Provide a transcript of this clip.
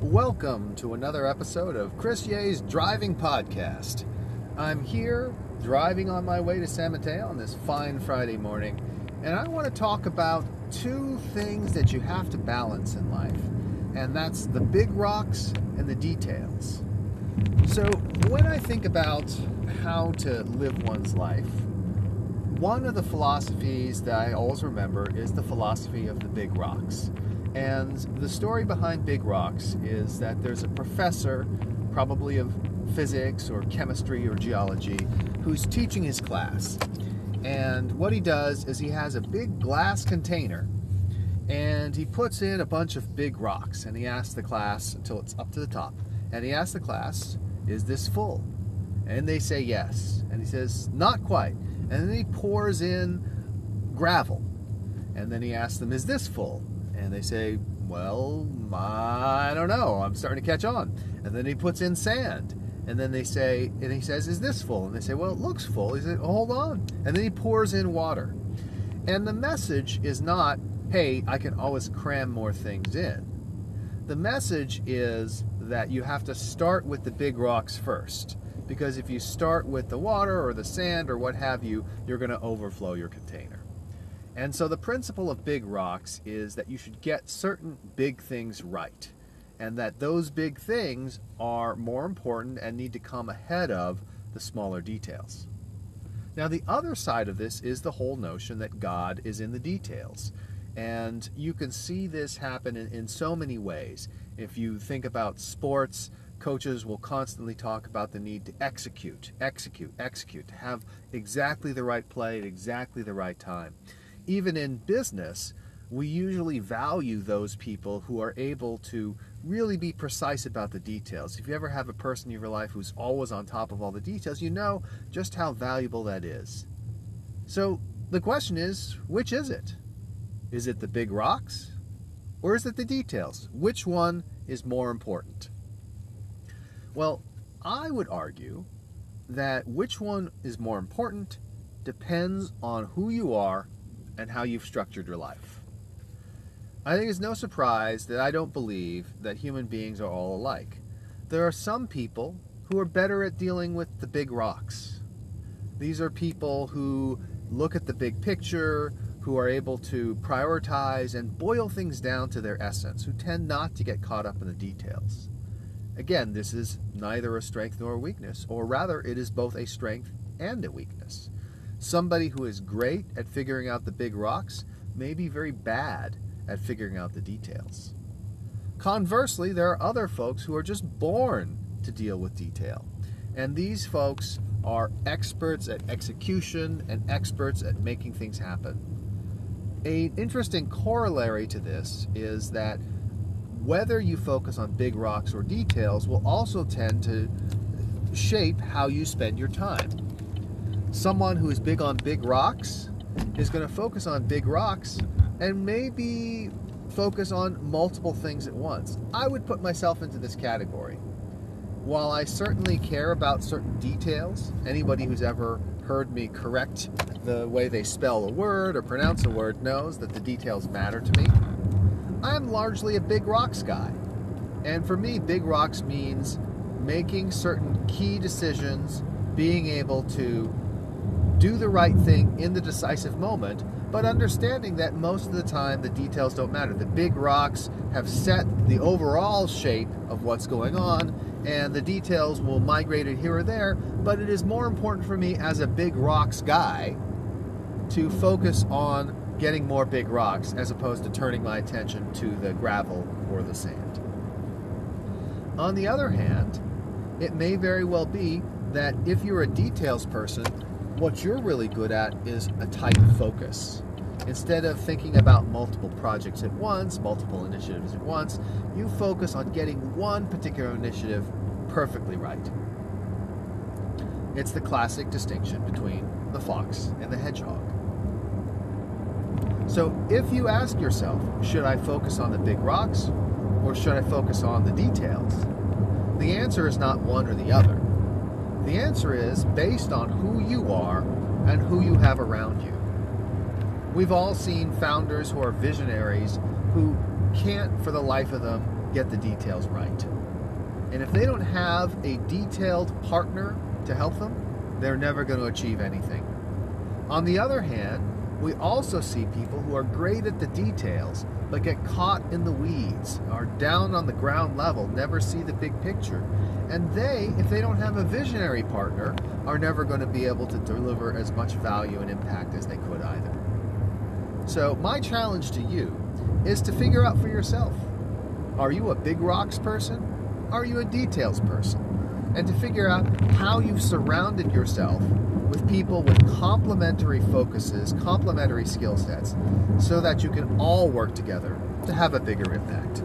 welcome to another episode of Chris Yeh's Driving Podcast. I'm here driving on my way to San Mateo on this fine Friday morning, and I want to talk about two things that you have to balance in life, and that's the big rocks and the details. So, when I think about how to live one's life, one of the philosophies that I always remember is the philosophy of the big rocks. And the story behind Big Rocks is that there's a professor, probably of physics or chemistry or geology, who's teaching his class. And what he does is he has a big glass container and he puts in a bunch of big rocks and he asks the class until it's up to the top. And he asks the class, Is this full? And they say yes. And he says, Not quite. And then he pours in gravel. And then he asks them, Is this full? And they say, Well, I don't know. I'm starting to catch on. And then he puts in sand. And then they say, and he says, Is this full? And they say, Well, it looks full. He said, Hold on. And then he pours in water. And the message is not, Hey, I can always cram more things in. The message is that you have to start with the big rocks first. Because if you start with the water or the sand or what have you, you're going to overflow your container. And so the principle of big rocks is that you should get certain big things right. And that those big things are more important and need to come ahead of the smaller details. Now, the other side of this is the whole notion that God is in the details. And you can see this happen in, in, so many ways. If you think about sports, coaches will constantly talk about the need to execute, execute, execute, to have exactly the right play at exactly the right time even in business, we usually value those people who are able to really be precise about the details. If you ever have a person in your life who's always on top of all the details, you know just how valuable that is. So the question is which is it? Is it the big rocks or is it the details? Which one is more important? Well, I would argue that which one is more important depends on who you are and how you've structured your life. I think it's no surprise that I don't believe that human beings are all alike. There are some people who are better at dealing with the big rocks. These are people who look at the big picture, who are able to prioritize and boil things down to their essence, who tend not to get caught up in the details. Again, this is neither a strength nor a weakness, or rather, it is both a strength and a weakness. Somebody who is great at figuring out the big rocks may be very bad at figuring out the details. Conversely, there are other folks who are just born to deal with detail. And these folks are experts at execution and experts at making things happen. An interesting corollary to this is that whether you focus on big rocks or details will also tend to shape how you spend your time someone who is big on big rocks is going to focus on big rocks and maybe focus on multiple things at once. I would put myself into this category. While I certainly care about certain details, anybody who's ever heard me correct the way they spell a word or pronounce a word knows that the details matter to me. I'm largely a big rocks guy. And for me, big rocks means making certain key decisions, being able to do the right thing in the decisive moment, but understanding that most of the time the details don't matter. The big rocks have set the overall shape of what's going on, and the details will migrate it here or there, but it is more important for me as a big rocks guy to focus on getting more big rocks as opposed to turning my attention to the gravel or the sand. On the other hand, it may very well be that if you're a details person, what you're really good at is a tight focus. Instead of thinking about multiple projects at once, multiple initiatives at once, you focus on getting one particular initiative perfectly right. It's the classic distinction between the fox and the hedgehog. So if you ask yourself, should I focus on the big rocks or should I focus on the details? The answer is not one or the other. The answer is based on who you are and who you have around you. We've all seen founders who are visionaries who can't, for the life of them, get the details right. And if they don't have a detailed partner to help them, they're never going to achieve anything. On the other hand, we also see people who are great at the details, but get caught in the weeds, are down on the ground level, never see the big picture. And they, if they don't have a visionary partner, are never going to be able to deliver as much value and impact as they could either. So, my challenge to you is to figure out for yourself are you a big rocks person? Are you a details person? And to figure out how you've surrounded yourself with people with complementary focuses, complementary skill sets, so that you can all work together to have a bigger impact.